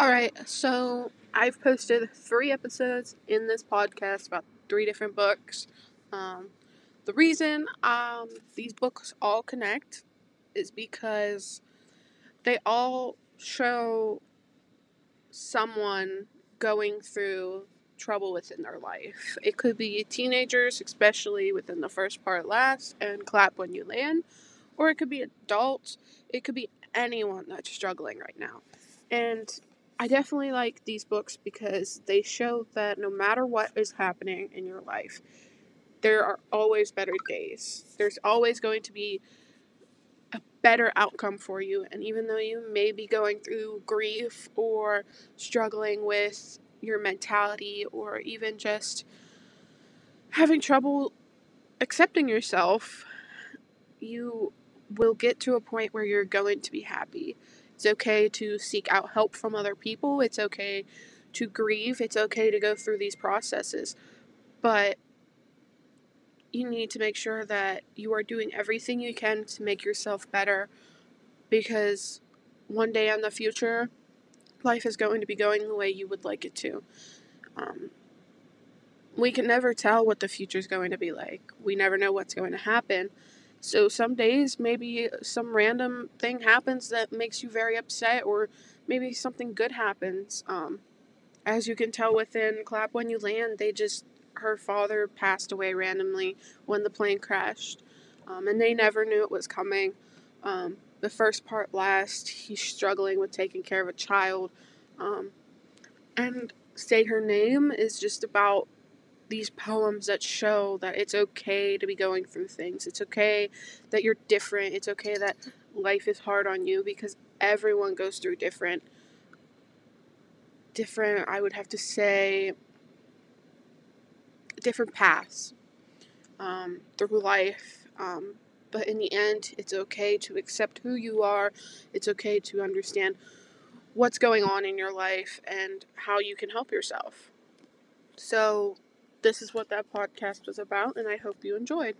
All right, so I've posted three episodes in this podcast about three different books. Um, the reason um, these books all connect is because they all show someone going through trouble within their life. It could be teenagers, especially within the first part last, and clap when you land, or it could be adults. It could be anyone that's struggling right now. And I definitely like these books because they show that no matter what is happening in your life, there are always better days. There's always going to be a better outcome for you. And even though you may be going through grief or struggling with your mentality or even just having trouble accepting yourself, you will get to a point where you're going to be happy. It's okay to seek out help from other people. It's okay to grieve. It's okay to go through these processes. But you need to make sure that you are doing everything you can to make yourself better because one day in the future, life is going to be going the way you would like it to. Um, we can never tell what the future is going to be like. We never know what's going to happen. So some days maybe some random thing happens that makes you very upset, or maybe something good happens. Um, as you can tell within Clap When You Land, they just her father passed away randomly when the plane crashed, um, and they never knew it was coming. Um, the first part last, he's struggling with taking care of a child, um, and say her name is just about these poems that show that it's okay to be going through things. It's okay that you're different. It's okay that life is hard on you because everyone goes through different different I would have to say different paths um, through life. Um, but in the end, it's okay to accept who you are. It's okay to understand what's going on in your life and how you can help yourself. So, this is what that podcast was about, and I hope you enjoyed.